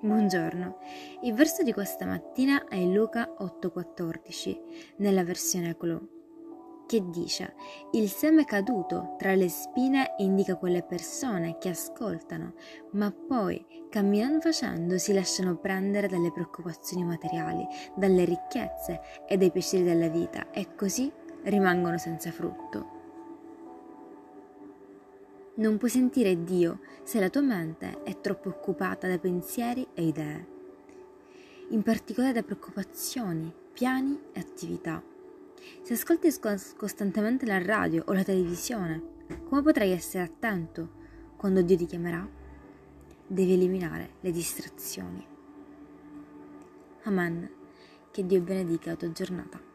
Buongiorno, il verso di questa mattina è in Luca 8:14, nella versione Ecolo, che dice: Il seme caduto tra le spine indica quelle persone che ascoltano, ma poi, camminando facendo, si lasciano prendere dalle preoccupazioni materiali, dalle ricchezze e dai piaceri della vita e così rimangono senza frutto. Non puoi sentire Dio se la tua mente è troppo occupata da pensieri e idee, in particolare da preoccupazioni, piani e attività. Se ascolti costantemente la radio o la televisione, come potrai essere attento quando Dio ti chiamerà? Devi eliminare le distrazioni. Amen. Che Dio benedica la tua giornata.